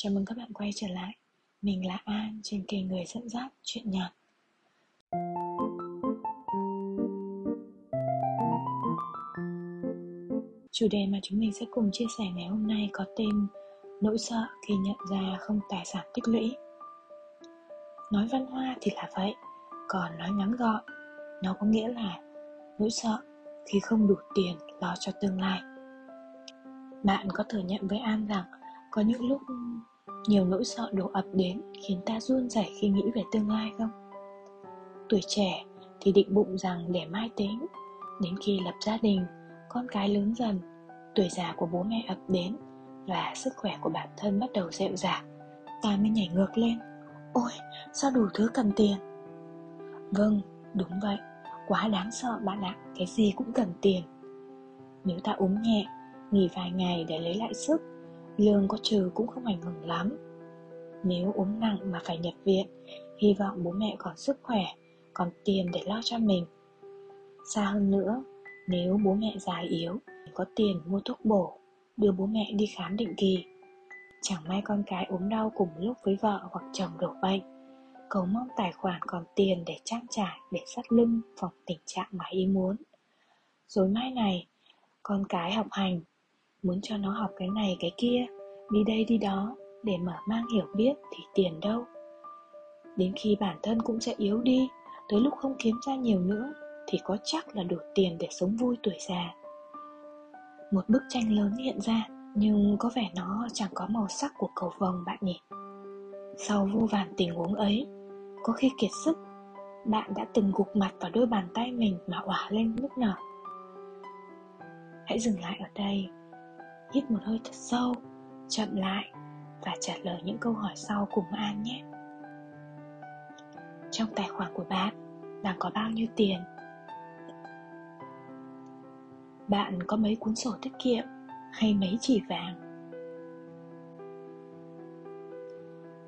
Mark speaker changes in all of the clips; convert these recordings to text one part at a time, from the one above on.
Speaker 1: Chào mừng các bạn quay trở lại. Mình là An trên kênh Người dẫn dắt chuyện nhạc Chủ đề mà chúng mình sẽ cùng chia sẻ ngày hôm nay có tên Nỗi sợ khi nhận ra không tài sản tích lũy. Nói văn hoa thì là vậy, Còn nói ngắn gọn, Nó có nghĩa là nỗi sợ khi không đủ tiền lo cho tương lai. Bạn có thừa nhận với An rằng có những lúc nhiều nỗi sợ đổ ập đến khiến ta run rẩy khi nghĩ về tương lai không? Tuổi trẻ thì định bụng rằng để mai tính. Đến khi lập gia đình, con cái lớn dần, tuổi già của bố mẹ ập đến và sức khỏe của bản thân bắt đầu dịu dàng, ta mới nhảy ngược lên. Ôi, sao đủ thứ cần tiền? Vâng đúng vậy. Quá đáng sợ bạn ạ, cái gì cũng cần tiền. Nếu ta uống nhẹ, nghỉ vài ngày để lấy lại sức lương có trừ cũng không ảnh hưởng lắm. Nếu ốm nặng mà phải nhập viện, hy vọng bố mẹ còn sức khỏe, còn tiền để lo cho mình. Xa hơn nữa, nếu bố mẹ già yếu, có tiền mua thuốc bổ, đưa bố mẹ đi khám định kỳ. Chẳng may con cái ốm đau cùng lúc với vợ hoặc chồng đổ bệnh, cầu mong tài khoản còn tiền để trang trải để sắt lưng, phòng tình trạng mà ý muốn. Rồi mai này, con cái học hành muốn cho nó học cái này, cái kia. Đi đây, đi đó, để mở mang hiểu biết thì tiền đâu. Đến khi bản thân cũng sẽ yếu đi, tới lúc không kiếm ra nhiều nữa, thì có chắc là đủ tiền để sống vui tuổi già. Một bức tranh lớn hiện ra, nhưng có vẻ nó chẳng có màu sắc của cầu vồng bạn nhỉ. Sau vô vàn tình huống ấy, có khi kiệt sức, bạn đã từng gục mặt vào đôi bàn tay mình mà òa lên nức nở hãy dừng lại ở đây hít một hơi thật sâu, chậm lại và trả lời những câu hỏi sau cùng An nhé. Trong tài khoản của bạn đang có bao nhiêu tiền? Bạn có mấy cuốn sổ tiết kiệm hay mấy chỉ vàng?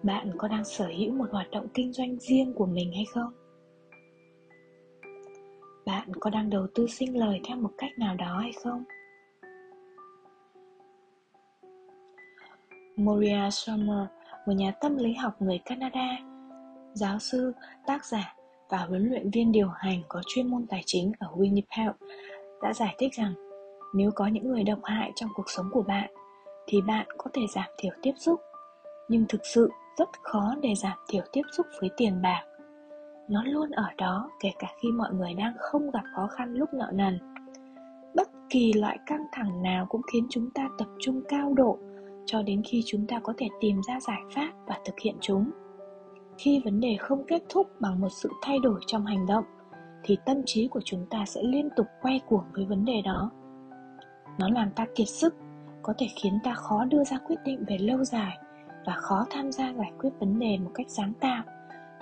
Speaker 1: Bạn có đang sở hữu một hoạt động kinh doanh riêng của mình hay không? Bạn có đang đầu tư sinh lời theo một cách nào đó hay không? Moria Sommer, một nhà tâm lý học người Canada, giáo sư, tác giả và huấn luyện viên điều hành có chuyên môn tài chính ở Winnipeg, đã giải thích rằng nếu có những người độc hại trong cuộc sống của bạn, thì bạn có thể giảm thiểu tiếp xúc. Nhưng thực sự rất khó để giảm thiểu tiếp xúc với tiền bạc. Nó luôn ở đó kể cả khi mọi người đang không gặp khó khăn lúc nợ nần. Bất kỳ loại căng thẳng nào cũng khiến chúng ta tập trung cao độ cho đến khi chúng ta có thể tìm ra giải pháp và thực hiện chúng. Khi vấn đề không kết thúc bằng một sự thay đổi trong hành động, thì tâm trí của chúng ta sẽ liên tục quay cuồng với vấn đề đó. Nó làm ta kiệt sức, có thể khiến ta khó đưa ra quyết định về lâu dài và khó tham gia giải quyết vấn đề một cách sáng tạo,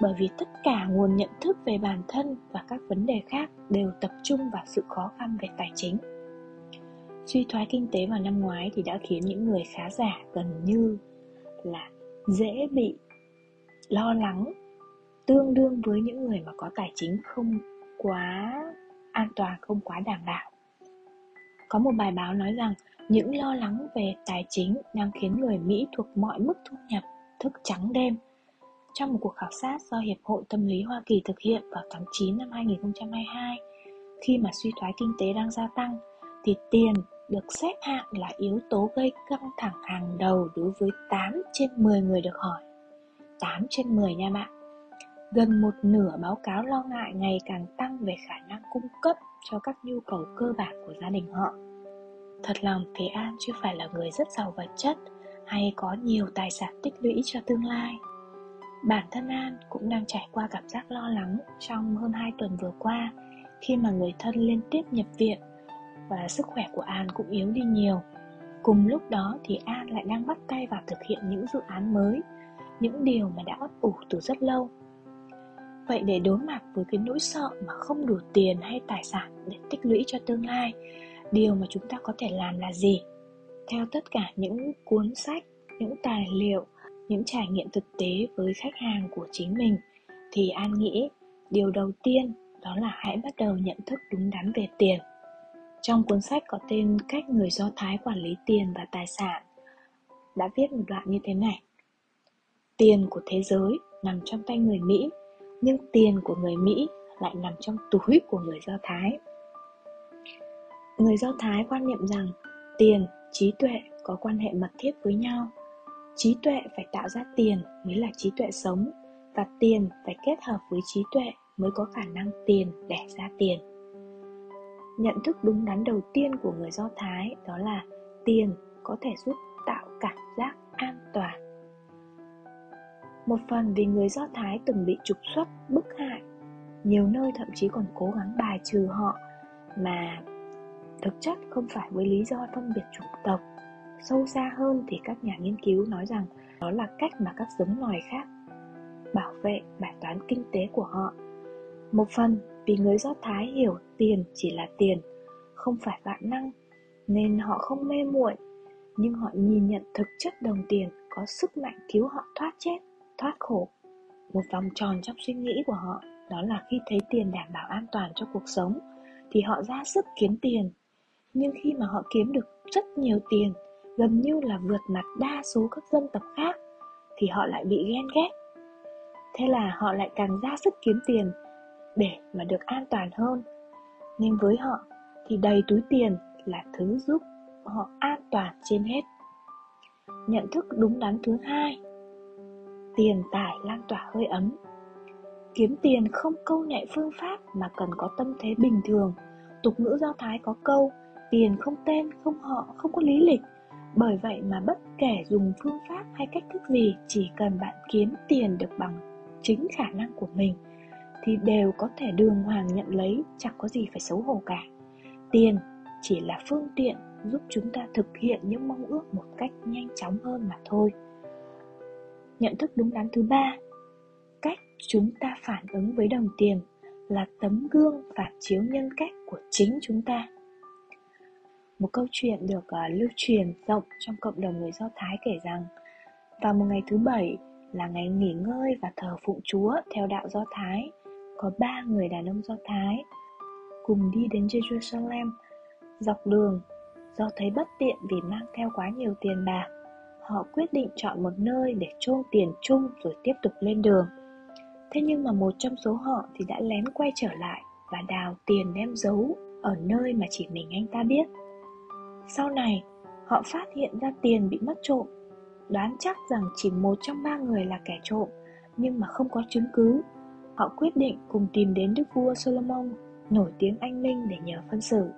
Speaker 1: bởi vì tất cả nguồn nhận thức về bản thân và các vấn đề khác đều tập trung vào sự khó khăn về tài chính. Suy thoái kinh tế vào năm ngoái thì đã khiến những người khá giả gần như là dễ bị lo lắng tương đương với những người mà có tài chính không quá an toàn, không quá đảm bảo. Có một bài báo nói rằng những lo lắng về tài chính đang khiến người Mỹ thuộc mọi mức thu nhập thức trắng đêm. Trong một cuộc khảo sát do Hiệp hội Tâm lý Hoa Kỳ thực hiện vào tháng 9 năm 2022, khi mà suy thoái kinh tế đang gia tăng, thì tiền được xếp hạng là yếu tố gây căng thẳng hàng đầu đối với 8 trên 10 người được hỏi. 8 trên 10 nha bạn. Gần một nửa báo cáo lo ngại ngày càng tăng về khả năng cung cấp cho các nhu cầu cơ bản của gia đình họ. Thật lòng Thế An chưa phải là người rất giàu vật chất hay có nhiều tài sản tích lũy cho tương lai. Bản thân An cũng đang trải qua cảm giác lo lắng trong hơn 2 tuần vừa qua khi mà người thân liên tiếp nhập viện và sức khỏe của An cũng yếu đi nhiều. Cùng lúc đó thì An lại đang bắt tay vào thực hiện những dự án mới, những điều mà đã ấp ủ từ rất lâu. Vậy để đối mặt với cái nỗi sợ mà không đủ tiền hay tài sản để tích lũy cho tương lai, điều mà chúng ta có thể làm là gì? Theo tất cả những cuốn sách, những tài liệu, những trải nghiệm thực tế với khách hàng của chính mình thì An nghĩ điều đầu tiên đó là hãy bắt đầu nhận thức đúng đắn về tiền trong cuốn sách có tên Cách người Do Thái quản lý tiền và tài sản đã viết một đoạn như thế này. tiền của thế giới nằm trong tay người Mỹ, nhưng tiền của người Mỹ lại nằm trong túi của người Do Thái. Người Do Thái quan niệm rằng tiền, trí tuệ có quan hệ mật thiết với nhau. Trí tuệ phải tạo ra tiền mới là trí tuệ sống và tiền phải kết hợp với trí tuệ mới có khả năng tiền đẻ ra tiền. Nhận thức đúng đắn đầu tiên của người Do Thái đó là tiền có thể giúp tạo cảm giác an toàn. Một phần vì người Do Thái từng bị trục xuất, bức hại, nhiều nơi thậm chí còn cố gắng bài trừ họ mà thực chất không phải với lý do phân biệt chủng tộc. Sâu xa hơn thì các nhà nghiên cứu nói rằng đó là cách mà các giống loài khác bảo vệ bài toán kinh tế của họ. Một phần vì người Do Thái hiểu tiền chỉ là tiền, không phải vạn năng, nên họ không mê muội, nhưng họ nhìn nhận thực chất đồng tiền có sức mạnh cứu họ thoát chết, thoát khổ. Một vòng tròn trong suy nghĩ của họ đó là khi thấy tiền đảm bảo an toàn cho cuộc sống thì họ ra sức kiếm tiền. Nhưng khi mà họ kiếm được rất nhiều tiền, gần như là vượt mặt đa số các dân tộc khác thì họ lại bị ghen ghét. Thế là họ lại càng ra sức kiếm tiền để mà được an toàn hơn. Nên với họ thì đầy túi tiền là thứ giúp họ an toàn trên hết. Nhận thức đúng đắn thứ hai Tiền tài lan tỏa hơi ấm Kiếm tiền không câu nệ phương pháp mà cần có tâm thế bình thường Tục ngữ Do Thái có câu Tiền không tên, không họ, không có lý lịch Bởi vậy mà bất kể dùng phương pháp hay cách thức gì Chỉ cần bạn kiếm tiền được bằng chính khả năng của mình thì đều có thể đường hoàng nhận lấy Chẳng có gì phải xấu hổ cả. Tiền chỉ là phương tiện giúp chúng ta thực hiện những mong ước một cách nhanh chóng hơn mà thôi. Nhận thức đúng đắn thứ ba cách chúng ta phản ứng với đồng tiền là tấm gương phản chiếu nhân cách của chính chúng ta. Một câu chuyện được uh, lưu truyền rộng trong cộng đồng người do thái kể rằng vào một ngày thứ bảy là ngày nghỉ ngơi và thờ phụng chúa theo đạo do thái có ba người đàn ông do thái cùng đi đến jerusalem dọc đường do thấy bất tiện vì mang theo quá nhiều tiền bạc họ quyết định chọn một nơi để chôn tiền chung rồi tiếp tục lên đường. Thế nhưng mà một trong số họ thì đã lén quay trở lại và đào tiền đem giấu ở nơi mà chỉ mình anh ta biết. Sau này, họ phát hiện ra tiền bị mất trộm. Đoán chắc rằng chỉ một trong ba người là kẻ trộm, nhưng mà không có chứng cứ. Họ quyết định cùng tìm đến đức vua Solomon, nổi tiếng anh minh để nhờ phân xử.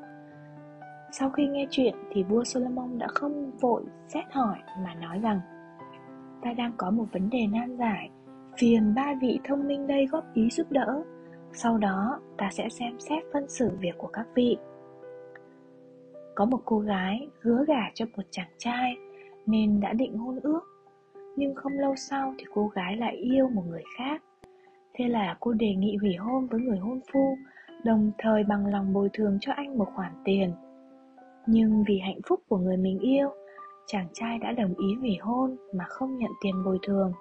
Speaker 1: Sau khi nghe chuyện thì vua Solomon đã không vội xét hỏi mà nói rằng Ta đang có một vấn đề nan giải Phiền ba vị thông minh đây góp ý giúp đỡ Sau đó ta sẽ xem xét phân xử việc của các vị Có một cô gái hứa gả cho một chàng trai Nên đã định hôn ước Nhưng không lâu sau thì cô gái lại yêu một người khác Thế là cô đề nghị hủy hôn với người hôn phu, Đồng thời bằng lòng bồi thường cho anh một khoản tiền. Nhưng vì hạnh phúc của người mình yêu, chàng trai đã đồng ý hủy hôn mà không nhận tiền bồi thường.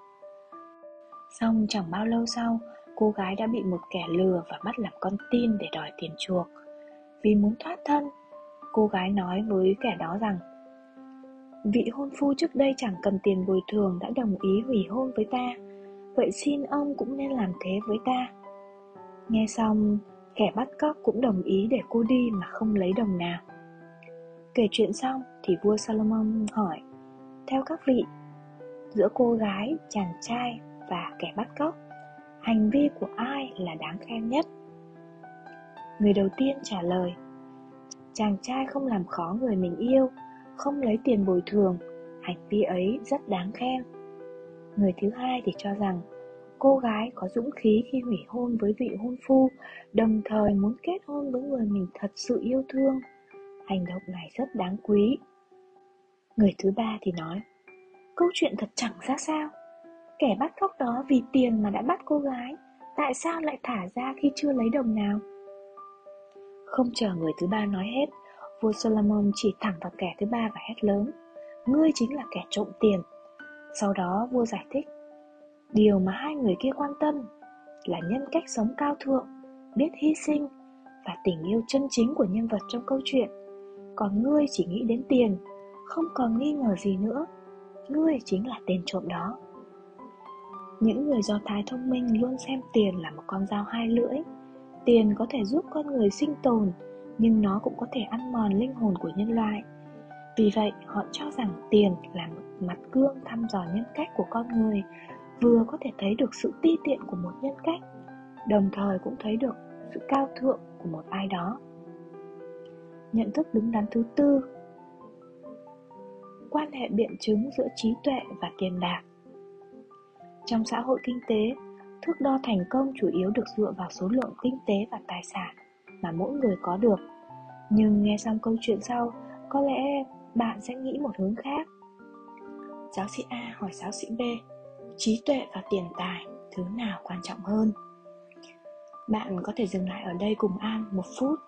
Speaker 1: Xong chẳng bao lâu sau, cô gái đã bị một kẻ lừa và bắt làm con tin để đòi tiền chuộc. Vì muốn thoát thân, cô gái nói với kẻ đó rằng, vị hôn phu trước đây chẳng cần tiền bồi thường đã đồng ý hủy hôn với ta vậy xin ông cũng nên làm thế với ta. Nghe xong kẻ bắt cóc cũng đồng ý để cô đi mà không lấy đồng nào. Kể chuyện xong thì vua Salomon hỏi Theo các vị, giữa cô gái, chàng trai và kẻ bắt cóc Hành vi của ai là đáng khen nhất? Người đầu tiên trả lời Chàng trai không làm khó người mình yêu Không lấy tiền bồi thường Hành vi ấy rất đáng khen. Người thứ hai thì cho rằng Cô gái có dũng khí khi hủy hôn với vị hôn phu, Đồng thời muốn kết hôn với người mình thật sự yêu thương. Hành động này rất đáng quý. Người thứ ba thì nói, Câu chuyện thật chẳng ra sao. Kẻ bắt cóc đó vì tiền mà đã bắt cô gái, Tại sao lại thả ra khi chưa lấy đồng nào? Không chờ người thứ ba nói hết Vua Solomon chỉ thẳng vào kẻ thứ ba và hét lớn, Ngươi chính là kẻ trộm tiền. Sau đó vua giải thích, Điều mà hai người kia quan tâm Là nhân cách sống cao thượng, Biết hy sinh Và tình yêu chân chính của nhân vật trong câu chuyện. Còn ngươi chỉ nghĩ đến tiền, không còn nghi ngờ gì nữa. Ngươi chính là tên trộm đó. Những người do thái thông minh luôn xem tiền là một con dao hai lưỡi. Tiền có thể giúp con người sinh tồn, nhưng nó cũng có thể ăn mòn linh hồn của nhân loại vì vậy, họ cho rằng tiền là một mặt gương thăm dò nhân cách của con người, vừa có thể thấy được sự ti tiện của một nhân cách, đồng thời cũng thấy được sự cao thượng của một ai đó. Nhận thức đúng đắn thứ tư, quan hệ biện chứng giữa trí tuệ và tiền bạc. Trong xã hội kinh tế, thước đo thành công chủ yếu được dựa vào số lượng kinh tế và tài sản mà mỗi người có được. Nhưng nghe xong câu chuyện sau, có lẽ bạn sẽ nghĩ một hướng khác. Giáo sĩ a hỏi giáo sĩ b, trí tuệ và tiền tài, thứ nào quan trọng hơn? Bạn có thể dừng lại ở đây cùng an một phút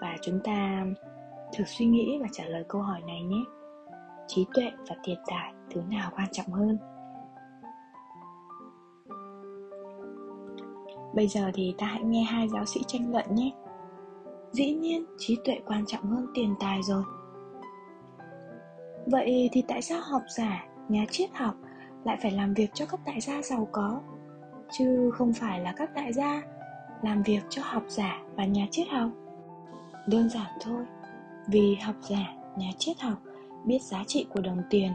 Speaker 1: và chúng ta thử suy nghĩ và trả lời câu hỏi này nhé. Trí tuệ và tiền tài, thứ nào quan trọng hơn? Bây giờ thì ta hãy nghe hai giáo sĩ tranh luận nhé. Dĩ nhiên, trí tuệ quan trọng hơn tiền tài rồi vậy thì tại sao học giả, nhà triết học lại phải làm việc cho các đại gia giàu có, chứ không phải là các đại gia làm việc cho học giả và nhà triết học? Đơn giản thôi, vì học giả, nhà triết học biết giá trị của đồng tiền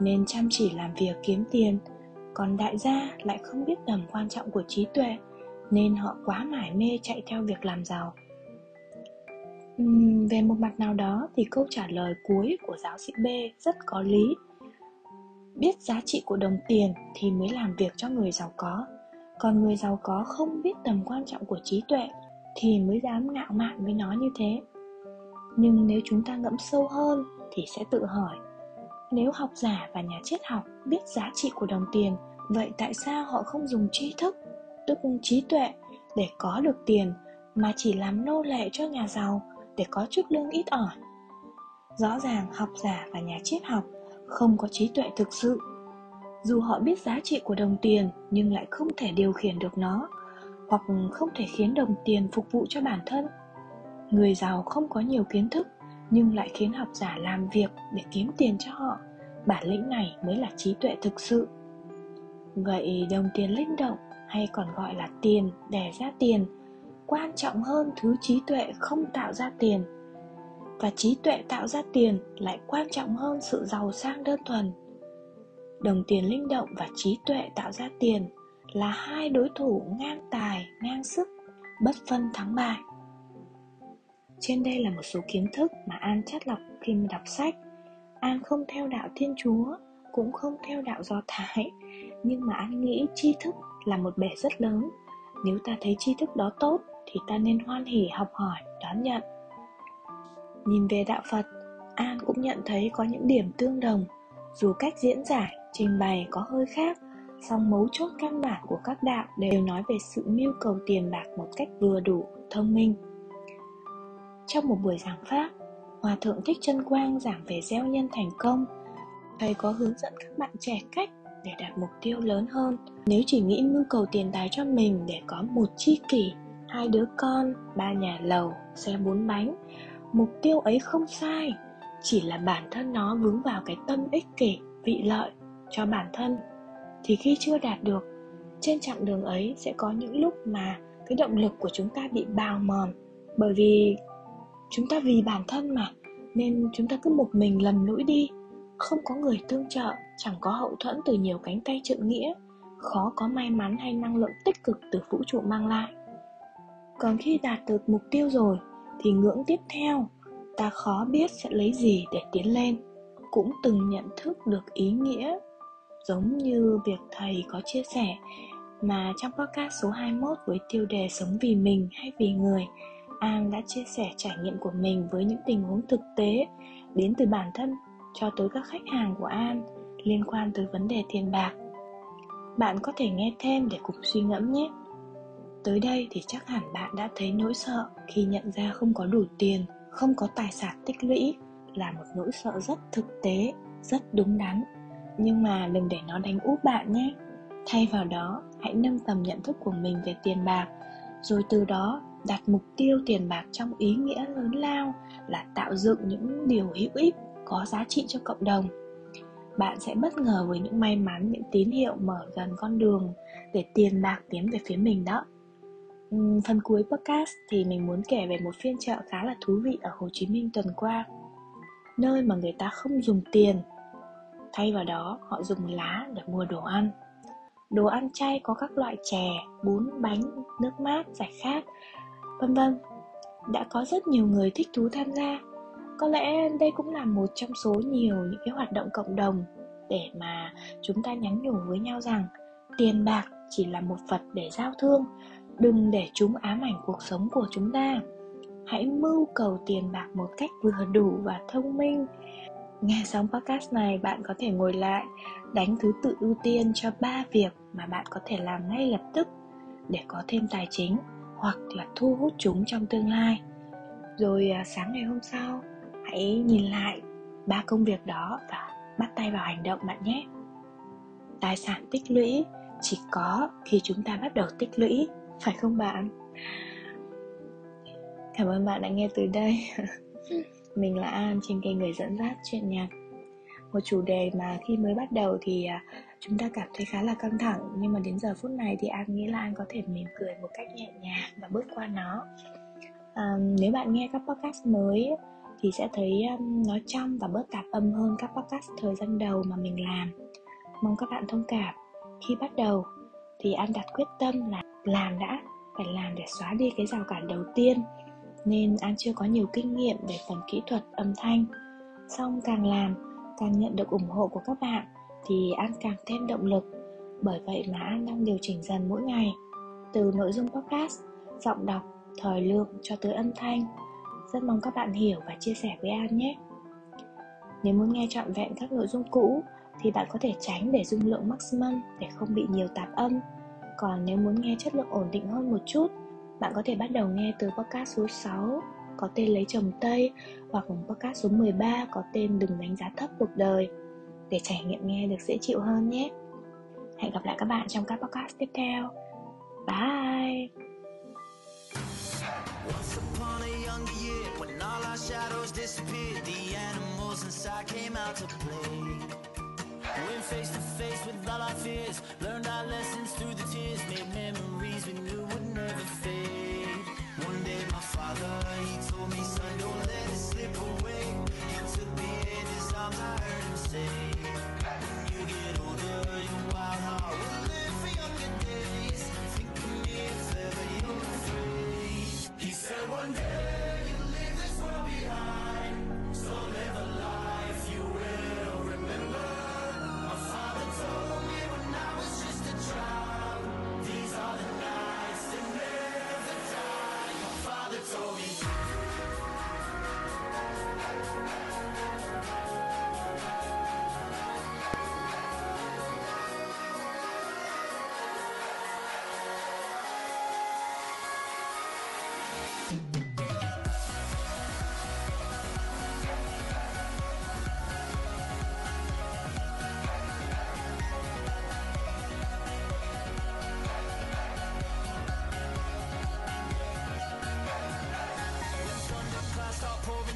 Speaker 1: nên chăm chỉ làm việc kiếm tiền. Còn đại gia lại không biết tầm quan trọng của trí tuệ nên họ quá mải mê chạy theo việc làm giàu uhm, về một mặt nào đó thì câu trả lời cuối của giáo sĩ b rất có lý. Biết giá trị của đồng tiền thì mới làm việc cho người giàu có. Còn người giàu có không biết tầm quan trọng của trí tuệ thì mới dám ngạo mạn với nó như thế. Nhưng nếu chúng ta ngẫm sâu hơn thì sẽ tự hỏi nếu học giả và nhà triết học biết giá trị của đồng tiền vậy tại sao họ không dùng trí thức tức trí tuệ để có được tiền mà chỉ làm nô lệ cho nhà giàu để có chút lương ít ỏi. Rõ ràng học giả và nhà triết học không có trí tuệ thực sự. Dù họ biết giá trị của đồng tiền nhưng lại không thể điều khiển được nó, hoặc không thể khiến đồng tiền phục vụ cho bản thân. Người giàu không có nhiều kiến thức nhưng lại khiến học giả làm việc để kiếm tiền cho họ. Bản lĩnh này mới là trí tuệ thực sự. Vậy đồng tiền linh động hay còn gọi là tiền đẻ ra tiền quan trọng hơn thứ trí tuệ không tạo ra tiền. Và trí tuệ tạo ra tiền lại quan trọng hơn sự giàu sang đơn thuần. Đồng tiền linh động và trí tuệ tạo ra tiền là hai đối thủ ngang tài, ngang sức, bất phân thắng bại. Trên đây là một số kiến thức mà an chắt lọc khi mà đọc sách. An không theo đạo thiên chúa, cũng không theo đạo do thái, nhưng mà an nghĩ tri thức là một bể rất lớn. Nếu ta thấy tri thức đó tốt thì ta nên hoan hỉ, học hỏi, đón nhận. Nhìn về đạo phật, an cũng nhận thấy có những điểm tương đồng. Dù cách diễn giải, trình bày có hơi khác, song mấu chốt căn bản của các đạo đều nói về sự mưu cầu tiền bạc một cách vừa đủ, thông minh. Trong một buổi giảng pháp, hòa thượng thích chân quang giảng về gieo nhân thành công. Thầy có hướng dẫn các bạn trẻ cách để đạt mục tiêu lớn hơn. Nếu chỉ nghĩ mưu cầu tiền tài cho mình để có một chi kỷ hai đứa con, ba nhà lầu, xe bốn bánh. Mục tiêu ấy không sai, chỉ là bản thân nó vướng vào cái tâm ích kỷ, vị lợi cho bản thân. Thì khi chưa đạt được, trên chặng đường ấy sẽ có những lúc mà cái động lực của chúng ta bị bào mòn. Bởi vì chúng ta vì bản thân mà, nên chúng ta cứ một mình lầm lũi đi. Không có người tương trợ, chẳng có hậu thuẫn từ nhiều cánh tay trượng nghĩa. Khó có may mắn hay năng lượng tích cực từ vũ trụ mang lại còn khi đạt được mục tiêu rồi, thì ngưỡng tiếp theo, ta khó biết sẽ lấy gì để tiến lên cũng từng nhận thức được ý nghĩa, giống như việc thầy có chia sẻ, mà trong podcast số 21 với tiêu đề sống vì mình hay vì người, An đã chia sẻ trải nghiệm của mình với những tình huống thực tế, đến từ bản thân cho tới các khách hàng của An liên quan tới vấn đề tiền bạc. Bạn có thể nghe thêm để cùng suy ngẫm nhé. Tới đây thì chắc hẳn bạn đã thấy nỗi sợ khi nhận ra không có đủ tiền, không có tài sản tích lũy là một nỗi sợ rất thực tế, rất đúng đắn. Nhưng mà đừng để nó đánh úp bạn nhé. Thay vào đó, hãy nâng tầm nhận thức của mình về tiền bạc, rồi từ đó đặt mục tiêu tiền bạc trong ý nghĩa lớn lao là tạo dựng những điều hữu ích có giá trị cho cộng đồng bạn sẽ bất ngờ với những may mắn những tín hiệu mở gần con đường để tiền bạc tiến về phía mình đó Ừ, phần cuối podcast thì mình muốn kể về một phiên chợ khá là thú vị ở Hồ Chí Minh tuần qua. Nơi mà người ta không dùng tiền. Thay vào đó, họ dùng lá để mua đồ ăn. Đồ ăn chay có các loại chè, bún, bánh, nước mát, giải khát, vân vân. Đã có rất nhiều người thích thú tham gia. Có lẽ đây cũng là một trong số nhiều những cái hoạt động cộng đồng để mà chúng ta nhắn nhủ với nhau rằng tiền bạc chỉ là một vật để giao thương đừng để chúng ám ảnh cuộc sống của chúng ta. Hãy mưu cầu tiền bạc một cách vừa đủ và thông minh. Nghe xong podcast này, bạn có thể ngồi lại, đánh thứ tự ưu tiên cho ba việc mà bạn có thể làm ngay lập tức để có thêm tài chính hoặc là thu hút chúng trong tương lai. Rồi à, sáng ngày hôm sau, hãy nhìn lại ba công việc đó và bắt tay vào hành động bạn nhé. Tài sản tích lũy chỉ có khi chúng ta bắt đầu tích lũy phải không bạn? Cảm ơn bạn đã nghe từ đây. Mình là an trên kênh người dẫn dắt chuyện nhạc. Một chủ đề mà khi mới bắt đầu thì à, chúng ta cảm thấy khá là căng thẳng. Nhưng mà đến giờ phút này thì an nghĩ là an có thể mỉm cười một cách nhẹ nhàng và bước qua nó. À, nếu bạn nghe các podcast mới thì sẽ thấy nó trong và bớt tạp âm hơn các podcast thời gian đầu mà mình làm. Mong các bạn thông cảm. Khi bắt đầu thì an đặt quyết tâm là làm đã, phải làm để xóa đi cái rào cản đầu tiên. Nên an chưa có nhiều kinh nghiệm về phần kỹ thuật âm thanh. Song càng làm, càng nhận được ủng hộ của các bạn, thì an càng thêm động lực. Bởi vậy mà an đang điều chỉnh dần mỗi ngày. Từ nội dung podcast, giọng đọc, thời lượng cho tới âm thanh. Rất mong các bạn hiểu và chia sẻ với an nhé. Nếu muốn nghe trọn vẹn các nội dung cũ, thì bạn có thể tránh để dung lượng maximum để không bị nhiều tạp âm còn nếu muốn nghe chất lượng ổn định hơn một chút bạn có thể bắt đầu nghe từ podcast số 6 có tên lấy chồng Tây hoặc podcast số 13 có tên đừng đánh giá thấp cuộc đời để trải nghiệm nghe được dễ chịu hơn nhé. Hẹn gặp lại các bạn trong các podcast tiếp theo. Bye! Once upon a younger year, when all our shadows disappeared, the animals inside came out to play. Went face to face with all our fears, learned our lessons through the tears, made memories we knew would never fade.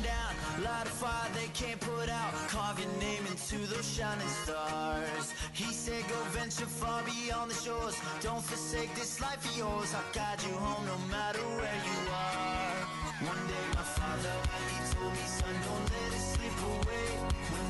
Speaker 1: Down. Light a fire they can't put out. Carve your name into those shining stars go far beyond the shores. Don't forsake this life of yours. I'll guide you home no matter where you are. One day my father, he told me Son, don't let it slip away. When